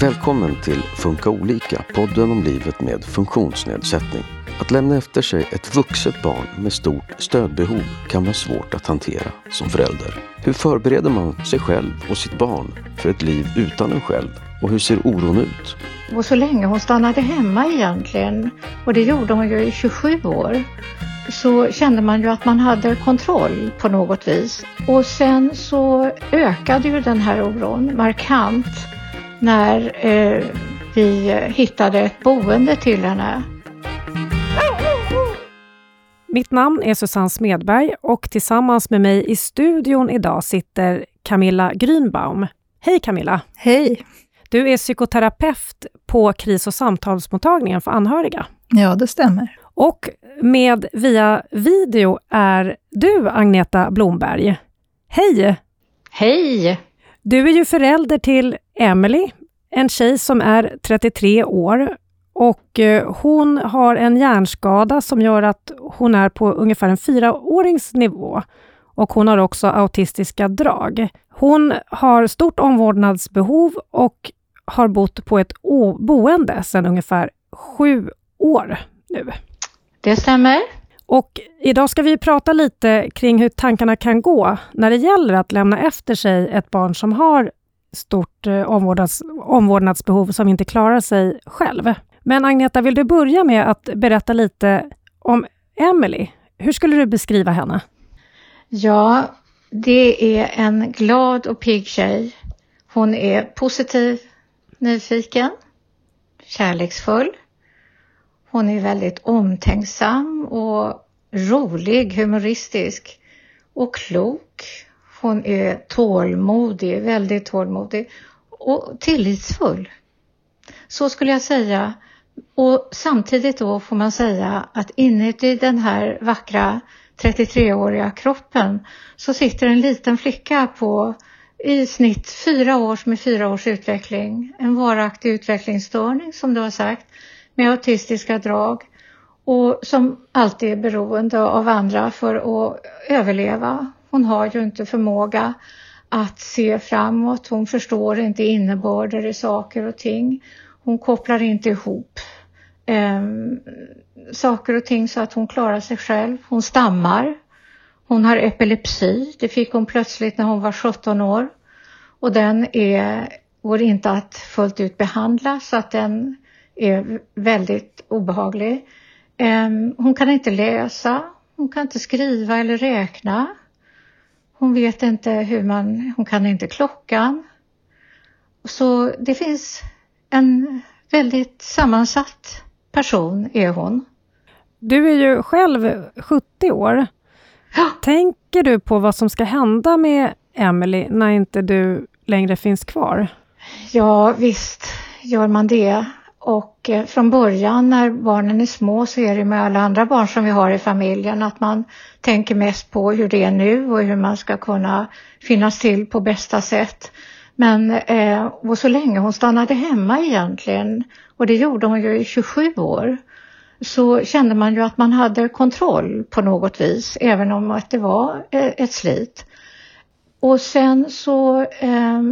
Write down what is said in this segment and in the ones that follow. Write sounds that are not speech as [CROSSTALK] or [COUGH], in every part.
Välkommen till Funka olika, podden om livet med funktionsnedsättning. Att lämna efter sig ett vuxet barn med stort stödbehov kan vara svårt att hantera som förälder. Hur förbereder man sig själv och sitt barn för ett liv utan en själv? Och hur ser oron ut? Och så länge hon stannade hemma egentligen, och det gjorde hon ju i 27 år, så kände man ju att man hade kontroll på något vis. Och sen så ökade ju den här oron markant när eh, vi hittade ett boende till henne. Mitt namn är Susanne Smedberg och tillsammans med mig i studion idag sitter Camilla Grünbaum. Hej Camilla! Hej! Du är psykoterapeut på kris och samtalsmottagningen för anhöriga. Ja, det stämmer. Och med via video är du Agneta Blomberg. Hej! Hej! Du är ju förälder till Emily, en tjej som är 33 år och eh, hon har en hjärnskada som gör att hon är på ungefär en fyraårings nivå. Och hon har också autistiska drag. Hon har stort omvårdnadsbehov och har bott på ett boende sedan ungefär sju år nu. Det stämmer. Och idag ska vi prata lite kring hur tankarna kan gå när det gäller att lämna efter sig ett barn som har stort eh, omvårdnads, omvårdnadsbehov som inte klarar sig själv. Men Agneta, vill du börja med att berätta lite om Emily? Hur skulle du beskriva henne? Ja, det är en glad och pigg tjej. Hon är positiv, nyfiken, kärleksfull. Hon är väldigt omtänksam och rolig, humoristisk och klok. Hon är tålmodig, väldigt tålmodig och tillitsfull. Så skulle jag säga. Och samtidigt då får man säga att inuti den här vackra 33-åriga kroppen så sitter en liten flicka på i snitt fyra års med fyra års utveckling. En varaktig utvecklingsstörning som du har sagt med autistiska drag och som alltid är beroende av andra för att överleva. Hon har ju inte förmåga att se framåt. Hon förstår inte innebörder i saker och ting. Hon kopplar inte ihop eh, saker och ting så att hon klarar sig själv. Hon stammar. Hon har epilepsi. Det fick hon plötsligt när hon var 17 år. Och den är, går inte att fullt ut behandla så att den är väldigt obehaglig. Eh, hon kan inte läsa. Hon kan inte skriva eller räkna. Hon vet inte hur man, hon kan inte klockan. Så det finns en väldigt sammansatt person är hon. Du är ju själv 70 år. Ja. Tänker du på vad som ska hända med Emily när inte du längre finns kvar? Ja, visst gör man det. Och från början när barnen är små så är det med alla andra barn som vi har i familjen att man tänker mest på hur det är nu och hur man ska kunna finnas till på bästa sätt. Men eh, och så länge hon stannade hemma egentligen och det gjorde hon ju i 27 år så kände man ju att man hade kontroll på något vis även om att det var eh, ett slit. Och sen så eh,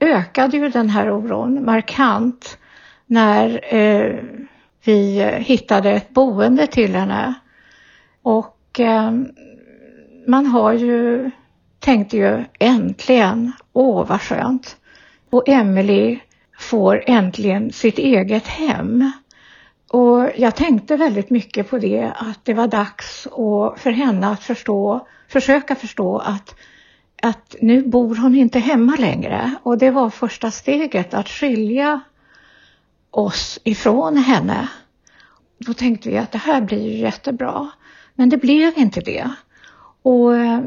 ökade ju den här oron markant när eh, vi hittade ett boende till henne. Och eh, man har ju, tänkte ju äntligen, åh vad skönt. Och Emily får äntligen sitt eget hem. Och jag tänkte väldigt mycket på det, att det var dags och för henne att förstå, försöka förstå att, att nu bor hon inte hemma längre. Och det var första steget, att skilja oss ifrån henne. Då tänkte vi att det här blir ju jättebra. Men det blev inte det. Och eh,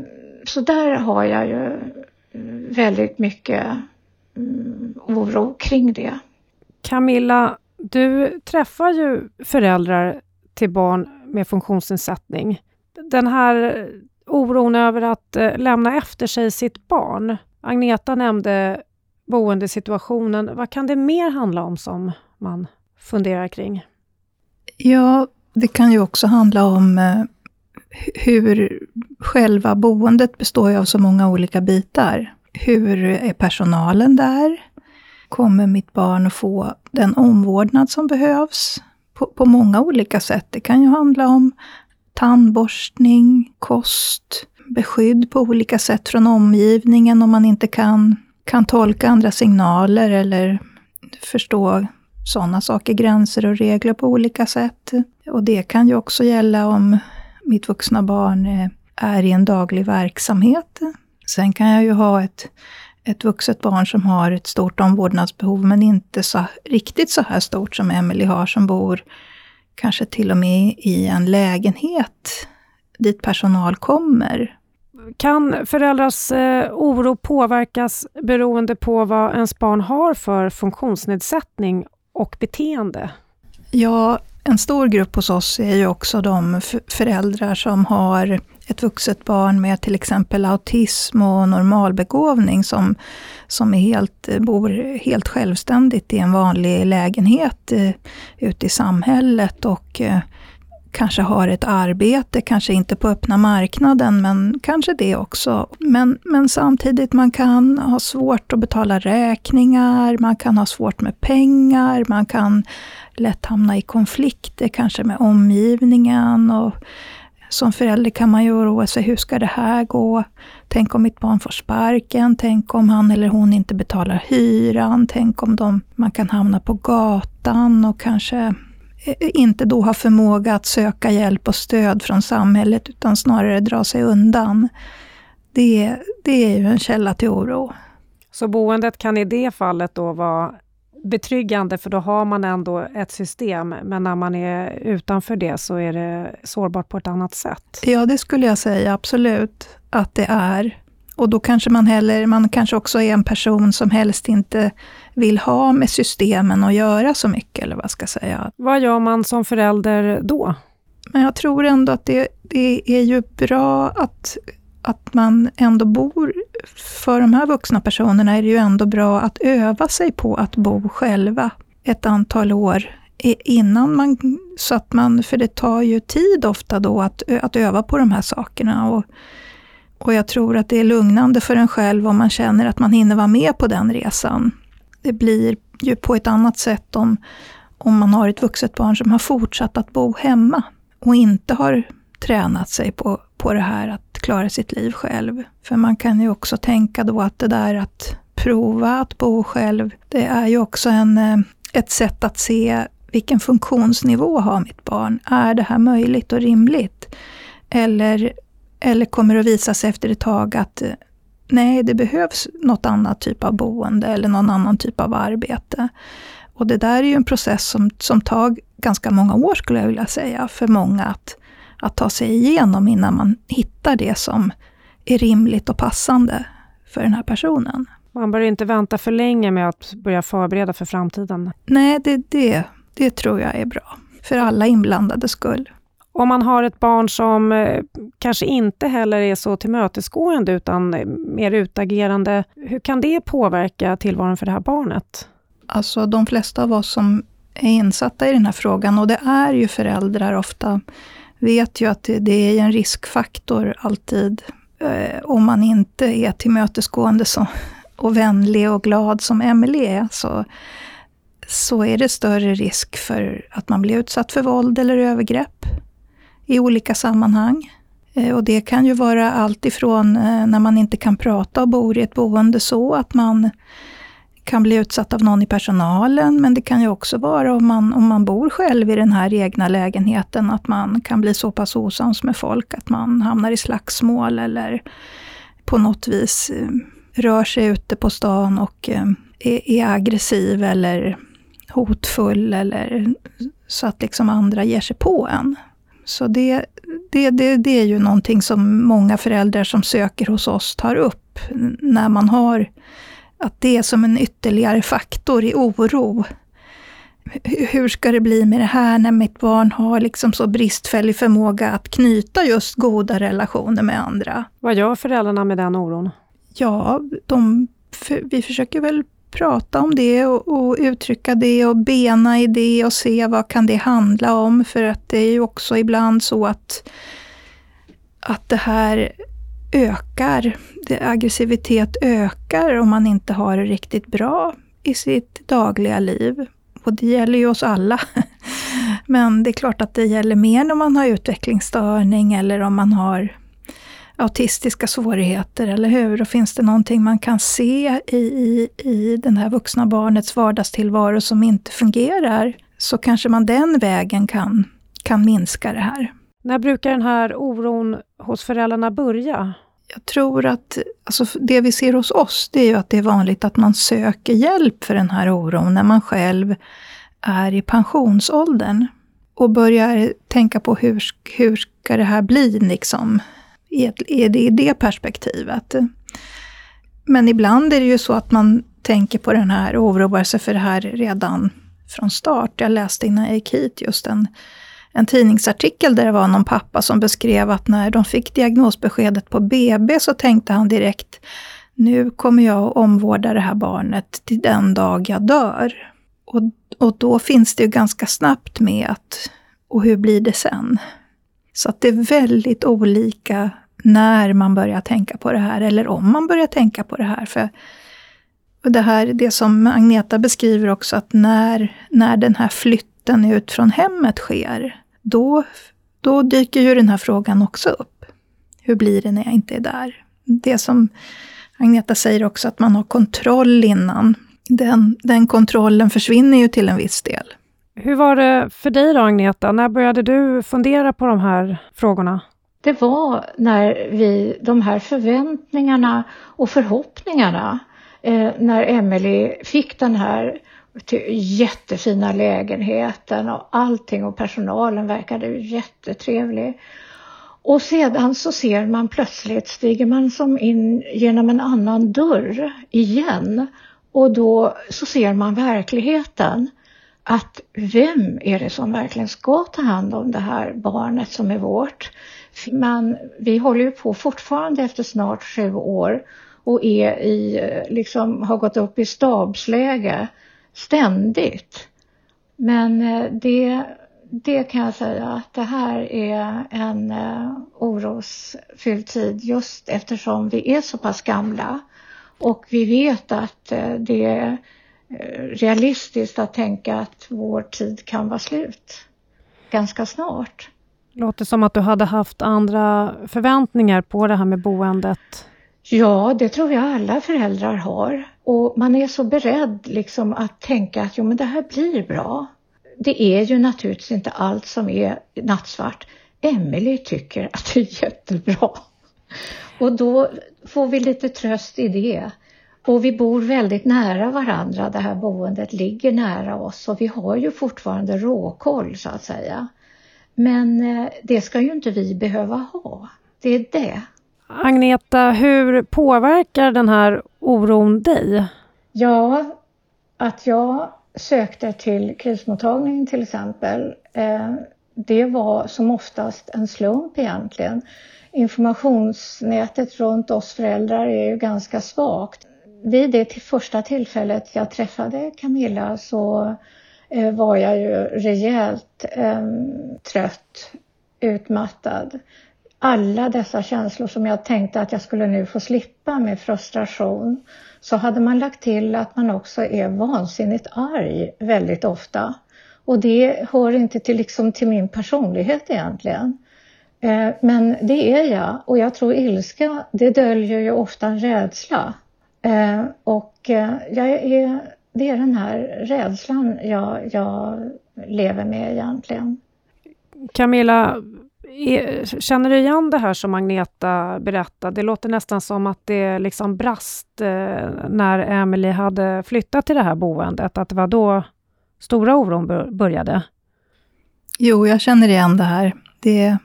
så där har jag ju eh, väldigt mycket mm, oro kring det. Camilla, du träffar ju föräldrar till barn med funktionsnedsättning. Den här oron över att eh, lämna efter sig sitt barn. Agneta nämnde boendesituationen. Vad kan det mer handla om som man funderar kring? Ja, det kan ju också handla om eh, hur själva boendet består av så många olika bitar. Hur är personalen där? kommer mitt barn att få den omvårdnad som behövs på, på många olika sätt. Det kan ju handla om tandborstning, kost, beskydd på olika sätt från omgivningen om man inte kan, kan tolka andra signaler eller förstå sådana saker, gränser och regler på olika sätt. Och det kan ju också gälla om mitt vuxna barn eh, är i en daglig verksamhet. Sen kan jag ju ha ett, ett vuxet barn som har ett stort omvårdnadsbehov, men inte så, riktigt så här stort som Emelie har, som bor kanske till och med i en lägenhet dit personal kommer. Kan föräldrars eh, oro påverkas beroende på vad ens barn har för funktionsnedsättning och beteende? Ja, en stor grupp hos oss är ju också de föräldrar som har ett vuxet barn med till exempel autism och normalbegåvning som, som är helt, bor helt självständigt i en vanlig lägenhet eh, ute i samhället och eh, kanske har ett arbete, kanske inte på öppna marknaden, men kanske det också. Men, men samtidigt, man kan ha svårt att betala räkningar, man kan ha svårt med pengar, man kan lätt hamna i konflikter kanske med omgivningen. Och som förälder kan man ju oroa sig, hur ska det här gå? Tänk om mitt barn får sparken? Tänk om han eller hon inte betalar hyran? Tänk om de, man kan hamna på gatan och kanske inte då har förmåga att söka hjälp och stöd från samhället, utan snarare dra sig undan. Det, det är ju en källa till oro. Så boendet kan i det fallet då vara betryggande, för då har man ändå ett system, men när man är utanför det så är det sårbart på ett annat sätt? Ja, det skulle jag säga absolut att det är. Och då kanske man heller, man kanske också är en person som helst inte vill ha med systemen att göra så mycket, eller vad ska jag säga. Vad gör man som förälder då? Men jag tror ändå att det, det är ju bra att, att man ändå bor... För de här vuxna personerna är det ju ändå bra att öva sig på att bo själva ett antal år innan man... Så att man, för det tar ju tid ofta då att, att öva på de här sakerna. Och, och jag tror att det är lugnande för en själv om man känner att man hinner vara med på den resan. Det blir ju på ett annat sätt om, om man har ett vuxet barn som har fortsatt att bo hemma och inte har tränat sig på, på det här att klara sitt liv själv. För man kan ju också tänka då att det där att prova att bo själv, det är ju också en, eh, ett sätt att se vilken funktionsnivå har mitt barn? Är det här möjligt och rimligt? Eller, eller kommer det att visa sig efter ett tag att eh, nej, det behövs något annat typ av boende eller någon annan typ av arbete. Och det där är ju en process som, som tar ganska många år, skulle jag vilja säga, för många att, att ta sig igenom innan man hittar det som är rimligt och passande för den här personen. Man bör inte vänta för länge med att börja förbereda för framtiden. Nej, det, det, det tror jag är bra. För alla inblandade skull. Om man har ett barn som eh, kanske inte heller är så tillmötesgående utan eh, mer utagerande, hur kan det påverka tillvaron för det här barnet? Alltså de flesta av oss som är insatta i den här frågan, och det är ju föräldrar ofta, vet ju att det är en riskfaktor alltid. Eh, om man inte är tillmötesgående så, och vänlig och glad som Emelie är, så, så är det större risk för att man blir utsatt för våld eller övergrepp i olika sammanhang. Eh, och det kan ju vara allt ifrån eh, när man inte kan prata och bor i ett boende så att man kan bli utsatt av någon i personalen, men det kan ju också vara om man, om man bor själv i den här egna lägenheten, att man kan bli så pass osams med folk att man hamnar i slagsmål eller på något vis eh, rör sig ute på stan och är, är aggressiv eller hotfull eller så att liksom andra ger sig på en. Så det, det, det, det är ju någonting som många föräldrar som söker hos oss tar upp när man har att det är som en ytterligare faktor i oro. Hur ska det bli med det här när mitt barn har liksom så bristfällig förmåga att knyta just goda relationer med andra? Vad gör föräldrarna med den oron? Ja, de, vi försöker väl prata om det och, och, uttrycka det och bena i det och se vad kan det handla om. För att det är ju också ibland så att, att det här ökar. Det, aggressivitet ökar om man inte har det riktigt bra i sitt dagliga liv. Och det gäller ju oss alla. [LAUGHS] Men det är klart att det gäller mer när man har utvecklingsstörning eller om man har autistiska svårigheter, eller hur? Och finns det någonting man kan se i, i, i den här vuxna barnets vardagstillvaro som inte fungerar, så kanske man den vägen kan, kan minska det här. När brukar den här oron hos föräldrarna börja? Jag tror att alltså det vi ser hos oss, det är ju att det är vanligt att man söker hjälp för den här oron när man själv är i pensionsåldern. Och börjar tänka på hur, hur ska det här bli liksom, i, det, i det perspektivet. Men ibland är det ju så att man tänker på den här och oroar sig för det här redan från start. Jag läste innan jag gick hit just en en tidningsartikel där det var någon pappa som beskrev att när de fick diagnosbeskedet på BB så tänkte han direkt nu kommer jag att omvårda det här barnet till den dag jag dör. Och, och då finns det ju ganska snabbt med att, och hur blir det sen? Så att det är väldigt olika när man börjar tänka på det här, eller om man börjar tänka på det här. För det här, det som Agneta beskriver också, att när, när den här flytten ut från hemmet sker, då, då dyker ju den här frågan också upp. Hur blir det när jag inte är där? Det som Agneta säger också, att man har kontroll innan. Den, den kontrollen försvinner ju till en viss del. Hur var det för dig då, Agneta? När började du fundera på de här frågorna? Det var när vi, de här förväntningarna och förhoppningarna, eh, när Emelie fick den här jättefina lägenheten och allting och personalen verkade jättetrevlig. Och sedan så ser man plötsligt, stiger man som in genom en annan dörr igen och då så ser man verkligheten. Att vem är det som verkligen ska ta hand om det här barnet som är vårt? Men vi håller ju på fortfarande efter snart sju år och är i, liksom har gått upp i stabsläge ständigt. Men eh, det, det kan jag säga att det här är en eh, orosfylld tid just eftersom vi är så pass gamla och vi vet att eh, det är realistiskt att tänka att vår tid kan vara slut ganska snart. Låter som att du hade haft andra förväntningar på det här med boendet. Ja, det tror jag alla föräldrar har. Och man är så beredd liksom att tänka att jo, men det här blir bra. Det är ju naturligtvis inte allt som är nattsvart. Emelie tycker att det är jättebra. Och då får vi lite tröst i det. Och vi bor väldigt nära varandra, det här boendet ligger nära oss och vi har ju fortfarande råkoll så att säga. Men eh, det ska ju inte vi behöva ha. Det är det. Agneta, hur påverkar den här oron dig? Ja, att jag sökte till krismottagningen till exempel, eh, det var som oftast en slump egentligen. Informationsnätet runt oss föräldrar är ju ganska svagt. Vid det första tillfället jag träffade Camilla så Eh, var jag ju rejält eh, trött, utmattad alla dessa känslor som jag tänkte att jag skulle nu få slippa med frustration så hade man lagt till att man också är vansinnigt arg väldigt ofta. Och det hör inte till, liksom, till min personlighet egentligen. Eh, men det är jag och jag tror ilska det döljer ju ofta en rädsla. Eh, och eh, jag är, det är den här rädslan jag, jag lever med egentligen. Camilla, Känner du igen det här som Agneta berättade? Det låter nästan som att det liksom brast eh, när Emily hade flyttat till det här boendet, att det var då stora oron började. Jo, jag känner igen det här. Det,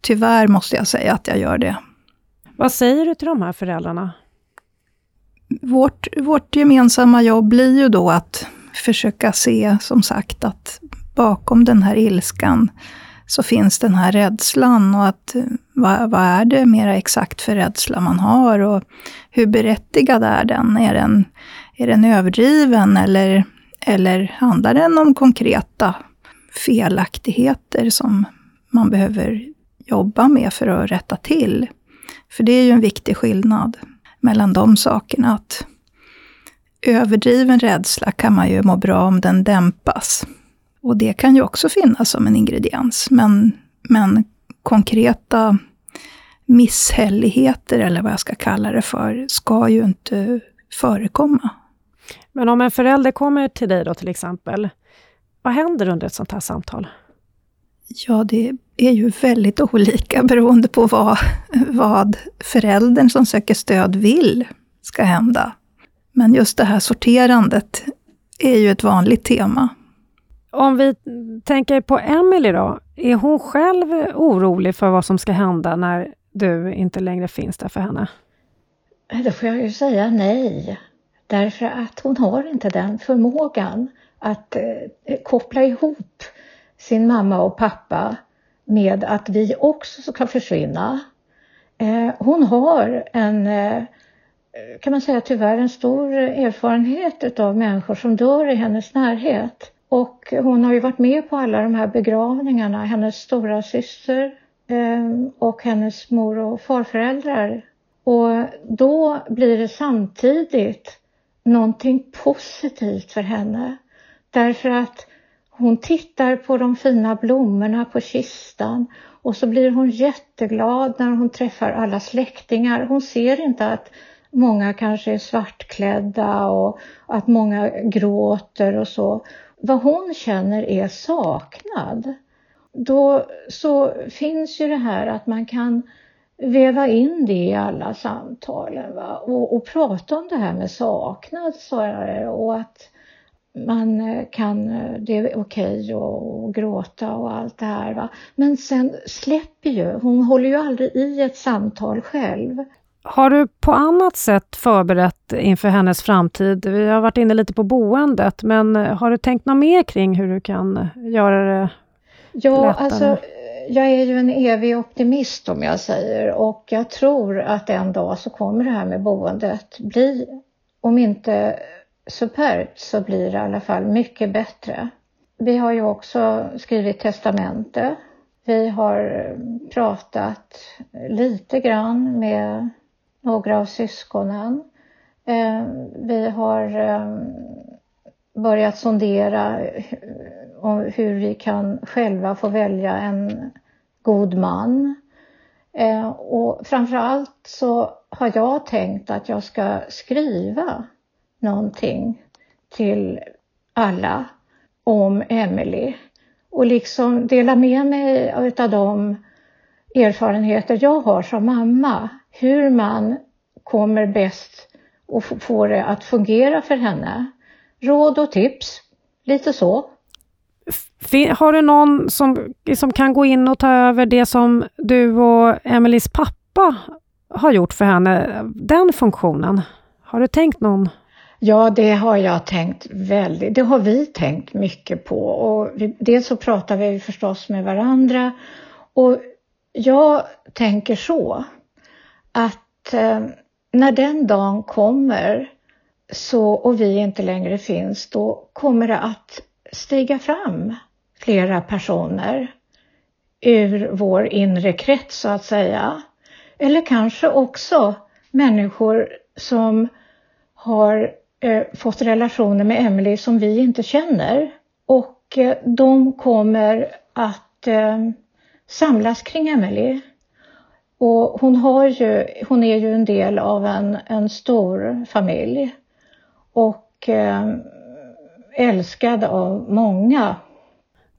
tyvärr måste jag säga att jag gör det. Vad säger du till de här föräldrarna? Vårt, vårt gemensamma jobb blir ju då att försöka se, som sagt, att bakom den här ilskan så finns den här rädslan och att eh, vad, vad, är det mera exakt för rädsla man har och hur berättigad är den? Är den, är den överdriven eller, eller handlar den om konkreta felaktigheter som man behöver jobba med för att rätta till? För det är ju en viktig skillnad mellan de sakerna. Att överdriven rädsla kan man ju må bra om den dämpas. Och det kan ju också finnas som en ingrediens. Men, men konkreta misshälligheter, eller vad jag ska kalla det för, ska ju inte förekomma. Men om en förälder kommer till dig då till exempel, vad händer under ett sånt här samtal? Ja, det är ju väldigt olika beroende på vad, vad föräldern som söker stöd vill ska hända. Men just det här sorterandet är ju ett vanligt tema. Om vi tänker på Emily då, är hon själv orolig för vad som ska hända när du inte längre finns där för henne? Då får jag ju säga nej. Därför att hon har inte den förmågan att eh, koppla ihop sin mamma och pappa med att vi också ska försvinna. Eh, hon har en, eh, kan man säga tyvärr, en stor erfarenhet av människor som dör i hennes närhet. Och hon har ju varit med på alla de här begravningarna, hennes stora syster eh, och hennes mor och farföräldrar. Och då blir det samtidigt någonting positivt för henne. Därför att hon tittar på de fina blommorna på kistan och så blir hon jätteglad när hon träffar alla släktingar. Hon ser inte att många kanske är svartklädda och att många gråter och så. Vad hon känner är saknad. Då så finns ju det här att man kan väva in det i alla samtalen va? Och, och prata om det här med saknad snarare och att man eh, kan, eh, det är okej okay att gråta och allt det här. Va? Men sen släpper ju, hon håller ju aldrig i ett samtal själv. Har du på annat sätt förberett inför hennes framtid? Vi har varit inne lite på boendet, men eh, har du tänkt något mer kring hur du kan göra det Ja, lättare? alltså jag är ju en evig optimist om jag säger och jag tror att en dag så kommer det här med boendet bli, om inte superbt så blir det i alla fall mycket bättre. Vi har ju också skrivit testamente. Vi har eh, pratat lite grann med några av syskonen. Eh, vi har eh, börjat sondera om hur vi kan själva få välja en god man. Och och framförallt så har jag tänkt att jag ska skriva någonting till alla om Emily och liksom dela med mig av de erfarenheter jag har som mamma. Hur man kommer bäst och får det att fungera för henne. Råd och tips, lite så. Har du någon som, som kan gå in och ta över det som du och Emelies pappa har gjort för henne, den funktionen? Har du tänkt någon Ja, det har jag tänkt väldigt, det har vi tänkt mycket på och vi, dels så pratar vi förstås med varandra och jag tänker så att eh, när den dagen kommer så, och vi inte längre finns, då kommer det att stiga fram flera personer ur vår inre krets så att säga. Eller kanske också människor som har Eh, fått relationer med Emily som vi inte känner. Och eh, de kommer att eh, samlas kring Emily. Och hon, har ju, hon är ju en del av en, en stor familj. Och eh, älskad av många.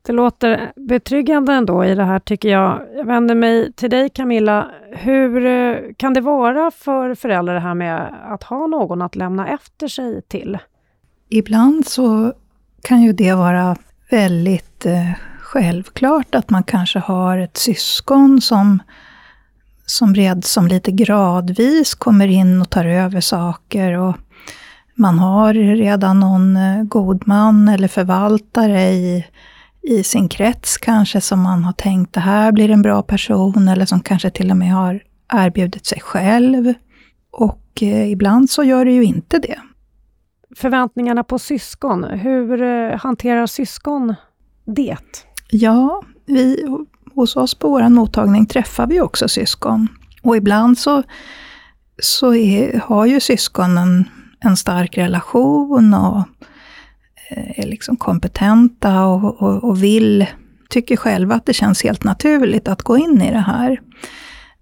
Det låter betryggande ändå i det här tycker jag. Jag vänder mig till dig Camilla. Hur eh, kan det vara för föräldrar det här med att ha någon att lämna efter sig till? Ibland så kan ju det vara väldigt eh, självklart att man kanske har ett syskon som, som red som lite gradvis kommer in och tar över saker. och Man har redan någon eh, god man eller förvaltare i i sin krets kanske som man har tänkt det här blir en bra person eller som kanske till och med har erbjudit sig själv. Och eh, ibland så gör det ju inte det. Förväntningarna på syskon, hur eh, hanterar syskon det? Ja, vi, hos oss på vår mottagning träffar vi också syskon. Och ibland så, så är, har ju syskonen en stark relation och Eh, är liksom kompetenta och, och, och vill, tycker själva att det känns helt naturligt att gå in i det här.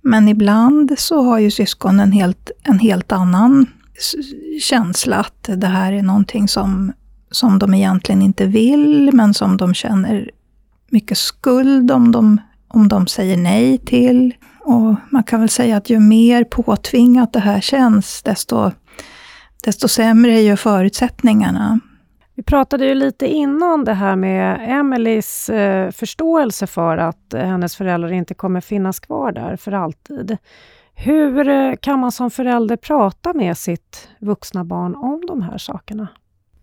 Men ibland så har ju syskon en helt, en helt annan känsla att det här är någonting som, som de egentligen inte vill, men som de känner mycket skuld om de, om de säger nej till. Och man kan väl säga att ju mer påtvingat det här känns, desto, desto sämre är ju förutsättningarna. Vi pratade ju lite innan det här med Emelies eh, förståelse för att hennes föräldrar inte kommer finnas kvar där för alltid. Hur eh, kan man som förälder prata med sitt vuxna barn om de här sakerna?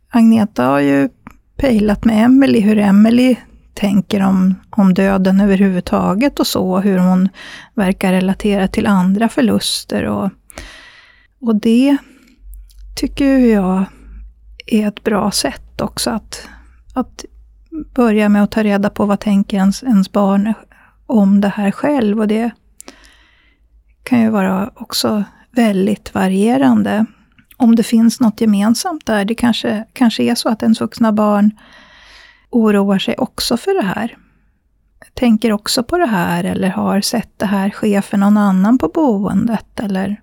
Agneta har ju pejlat med Emelie hur Emelie tänker om, om döden överhuvudtaget och så, hur hon verkar relatera till andra förluster. Och, och det tycker jag är ett bra sätt också att, att börja med att ta reda på vad tänker ens, ens barn om det här själv. Och det kan ju vara också väldigt varierande. Om det finns något gemensamt där, det kanske, kanske är så att ens vuxna barn oroar sig också för det här. Tänker också på det här eller har sett det här ske för någon annan på boendet. Eller,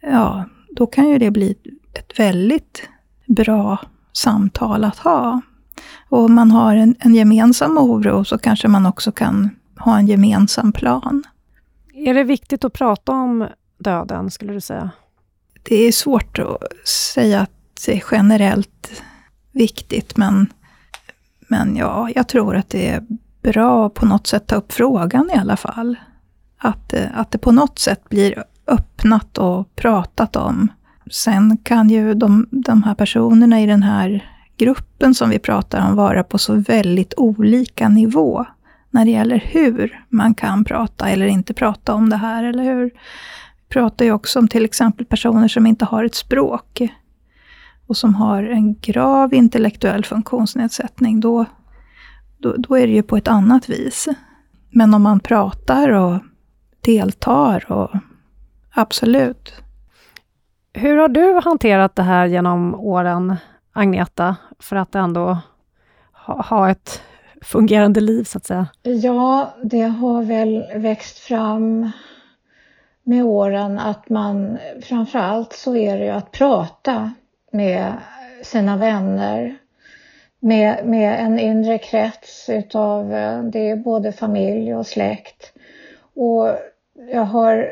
ja, då kan ju det bli ett väldigt bra samtal att ha. Och om man har en, en gemensam oro så kanske man också kan ha en gemensam plan. Är det viktigt att prata om döden, skulle du säga? Det är svårt att säga att det är generellt viktigt, men, men ja, jag tror att det är bra att på något sätt ta upp frågan i alla fall. Att, att det på något sätt blir öppnat och pratat om. Sen kan ju de, de här personerna i den här gruppen som vi pratar om vara på så väldigt olika nivå när det gäller hur man kan prata eller inte prata om det här, eller hur? Vi pratar ju också om till exempel personer som inte har ett språk och som har en grav intellektuell funktionsnedsättning. Då, då, då är det ju på ett annat vis. Men om man pratar och deltar och absolut. Hur har du hanterat det här genom åren, Agneta, för att ändå ha, ha ett fungerande liv, så att säga? Ja, det har väl växt fram med åren att man framförallt så är det ju att prata med sina vänner, med, med en inre krets utav eh, det är både familj och släkt. Och jag har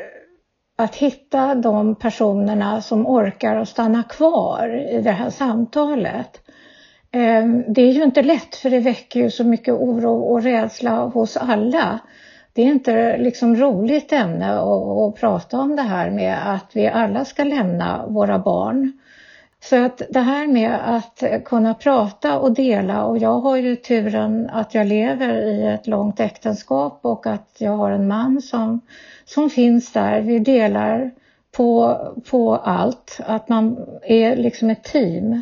att hitta de personerna som orkar att stanna kvar i det här samtalet. Eh, det är ju inte lätt för det väcker ju så mycket oro och rädsla hos alla. Det är inte liksom roligt ämne att, att prata om det här med att vi alla ska lämna våra barn. Så att det här med att kunna prata och dela och jag har ju turen att jag lever i ett långt äktenskap och att jag har en man som, som finns där. Vi delar på, på allt, att man är liksom ett team.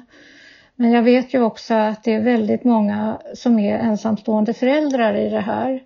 Men jag vet ju också att det är väldigt många som är ensamstående föräldrar i det här.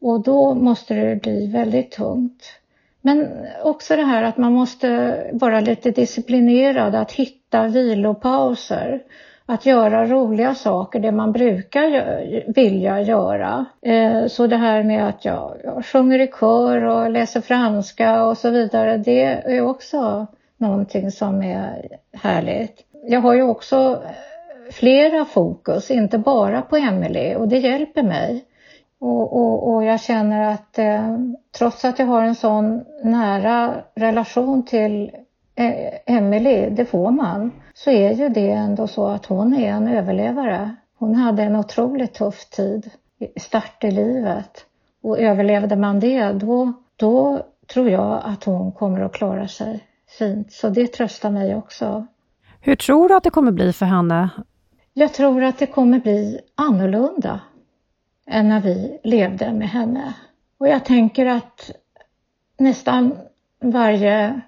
Och då måste det bli väldigt tungt. Men också det här att man måste vara lite disciplinerad, att hitta vilopauser. Att göra roliga saker, det man brukar vilja göra. Eh, så det här med att jag, jag sjunger i kör och läser franska och så vidare, det är också någonting som är härligt jag har ju också eh, flera fokus, inte bara på Emelie och det hjälper mig. Och, och, och jag känner att eh, trots att jag har en sån nära relation till eh, Emelie, det får man, så är ju det ändå så att hon är en överlevare. Hon hade en otroligt tuff tid, start i livet. Och överlevde man det, då, då tror jag att hon kommer att klara sig fint. Så det tröstar mig också. Hur tror du att det kommer bli för henne? Jag tror att det kommer bli annorlunda än när vi levde med henne. Och jag tänker att nästan varje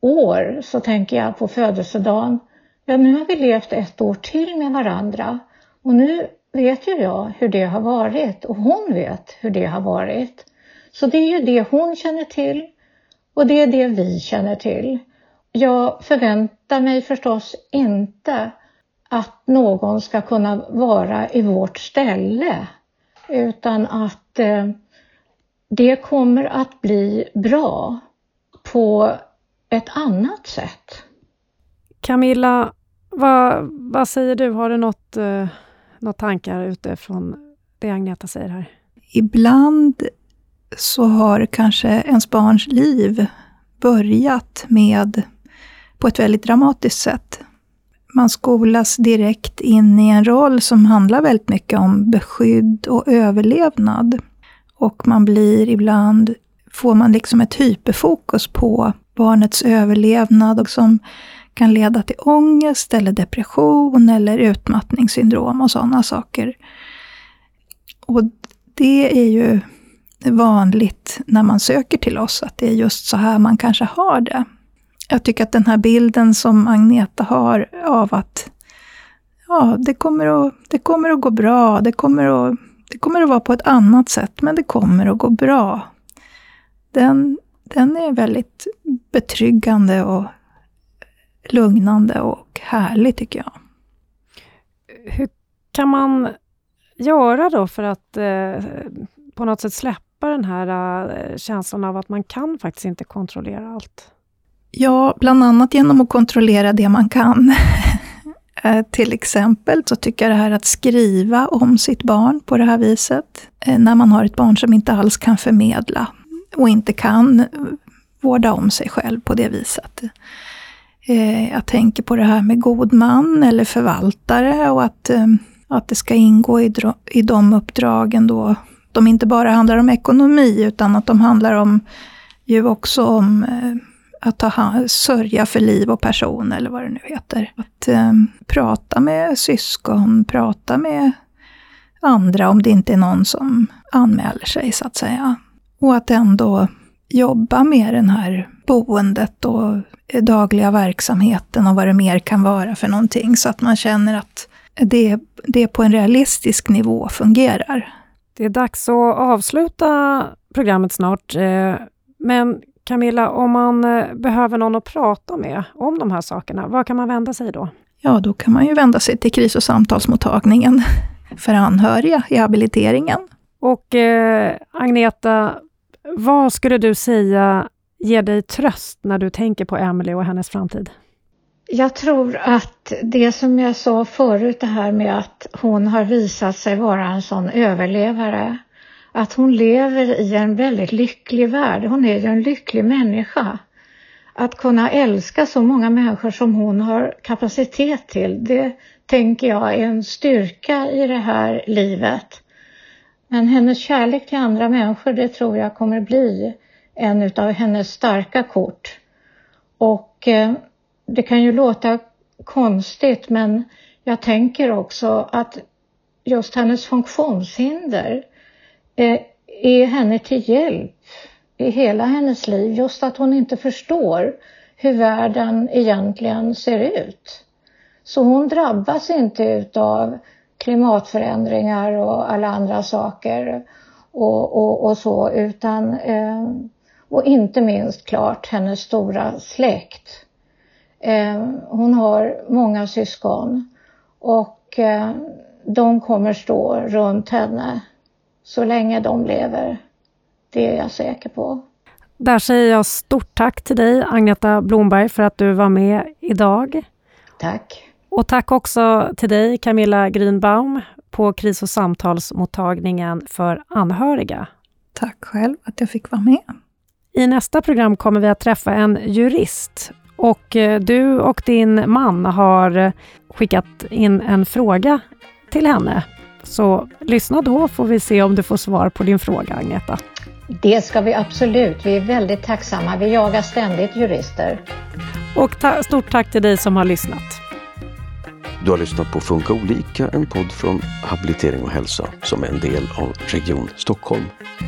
år så tänker jag på födelsedagen. Ja, nu har vi levt ett år till med varandra och nu vet ju jag hur det har varit och hon vet hur det har varit. Så det är ju det hon känner till och det är det vi känner till. jag förväntar mig förstås inte att någon ska kunna vara i vårt ställe utan att eh, det kommer att bli bra på ett annat sätt. Camilla, vad, vad säger du? Har du något, eh, något tankar utifrån det Agneta säger här? Ibland så har kanske ens barns liv börjat med på ett väldigt dramatiskt sätt. Man skolas direkt in i en roll som handlar väldigt mycket om beskydd och överlevnad. Och man blir ibland, får man liksom ett hyperfokus på barnets överlevnad och som kan leda till ångest eller depression eller utmattningssyndrom och sådana saker. Och det är ju vanligt när man söker till oss, att det är just så här man kanske har det. Jag tycker att den här bilden som Agneta har av att ja, det kommer att, det kommer att gå bra, det kommer att, det kommer att vara på ett annat sätt, men det kommer att gå bra. Den, den är väldigt betryggande och lugnande och härlig tycker jag. Hur kan man göra då för att eh, på något sätt släppa den här eh, känslan av att man kan faktiskt inte kontrollera allt? Ja, bland annat genom att kontrollera det man kan. [LAUGHS] Eh, till exempel så tycker jag det här att skriva om sitt barn på det här viset, eh, när man har ett barn som inte alls kan förmedla och inte kan eh, vårda om sig själv på det viset. Jag tänker på det här med god man eller förvaltare och att, att det ska ingå i, i de uppdragen då de inte bara handlar om ekonomi, utan att de handlar om ju också om att ta sörja för liv och person, eller vad det nu heter. Att eh, prata med syskon, prata med andra om det inte är någon som anmäler sig, så att säga. Och att ändå jobba med den här boendet och dagliga verksamheten och vad det mer kan vara för någonting, så att man känner att det, det på en realistisk nivå fungerar. Det är dags att avsluta programmet snart. Eh, men Camilla, om man eh, behöver någon att prata med om de här sakerna, var kan man vända sig då? Ja, då kan man ju vända sig till kris och samtalsmottagningen för anhöriga i habiliteringen. Och eh, Agneta, vad skulle du säga ger dig tröst när du tänker på Emelie och hennes framtid? Jag tror att det som jag sa förut, det här med att hon har visat sig vara en sån överlevare. Att hon lever i en väldigt lycklig värld. Hon är ju en lycklig människa. Att kunna älska så många människor som hon har kapacitet till, det tänker jag är en styrka i det här livet. Men hennes kärlek till andra människor, det tror jag kommer bli en utav hennes starka kort. Och eh, det kan ju låta konstigt men jag tänker också att just hennes funktionshinder Eh, är henne till hjälp i hela hennes liv. Just att hon inte förstår hur världen egentligen ser ut. Så hon drabbas inte utav klimatförändringar och alla andra saker och, och, och så utan eh, och inte minst klart hennes stora släkt Eh, hon har många syskon och eh, de kommer stå runt henne så länge de lever. Det är jag säker på. Där säger jag stort tack till dig, Agneta Blomberg, för att du var med idag. Tack. Och tack också till dig, Camilla Grünbaum, på kris och samtalsmottagningen för anhöriga. Tack själv att jag fick vara med. I nästa program kommer vi att träffa en jurist och eh, du och din man har skickat in en fråga till henne. Så lyssna då får vi se om du får svar på din fråga, Agneta. Det ska vi absolut. Vi är väldigt tacksamma. Vi jagar ständigt jurister. Och ta stort tack till dig som har lyssnat. Du har lyssnat på Funka olika, en podd från Habilitering och hälsa som är en del av Region Stockholm.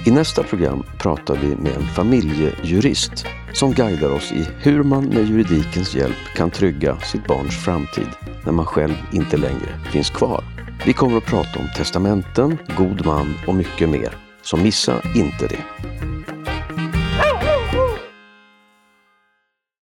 I nästa program pratar vi med en familjejurist som guidar oss i hur man med juridikens hjälp kan trygga sitt barns framtid när man själv inte längre finns kvar. Vi kommer att prata om testamenten, god man och mycket mer, så missa inte det.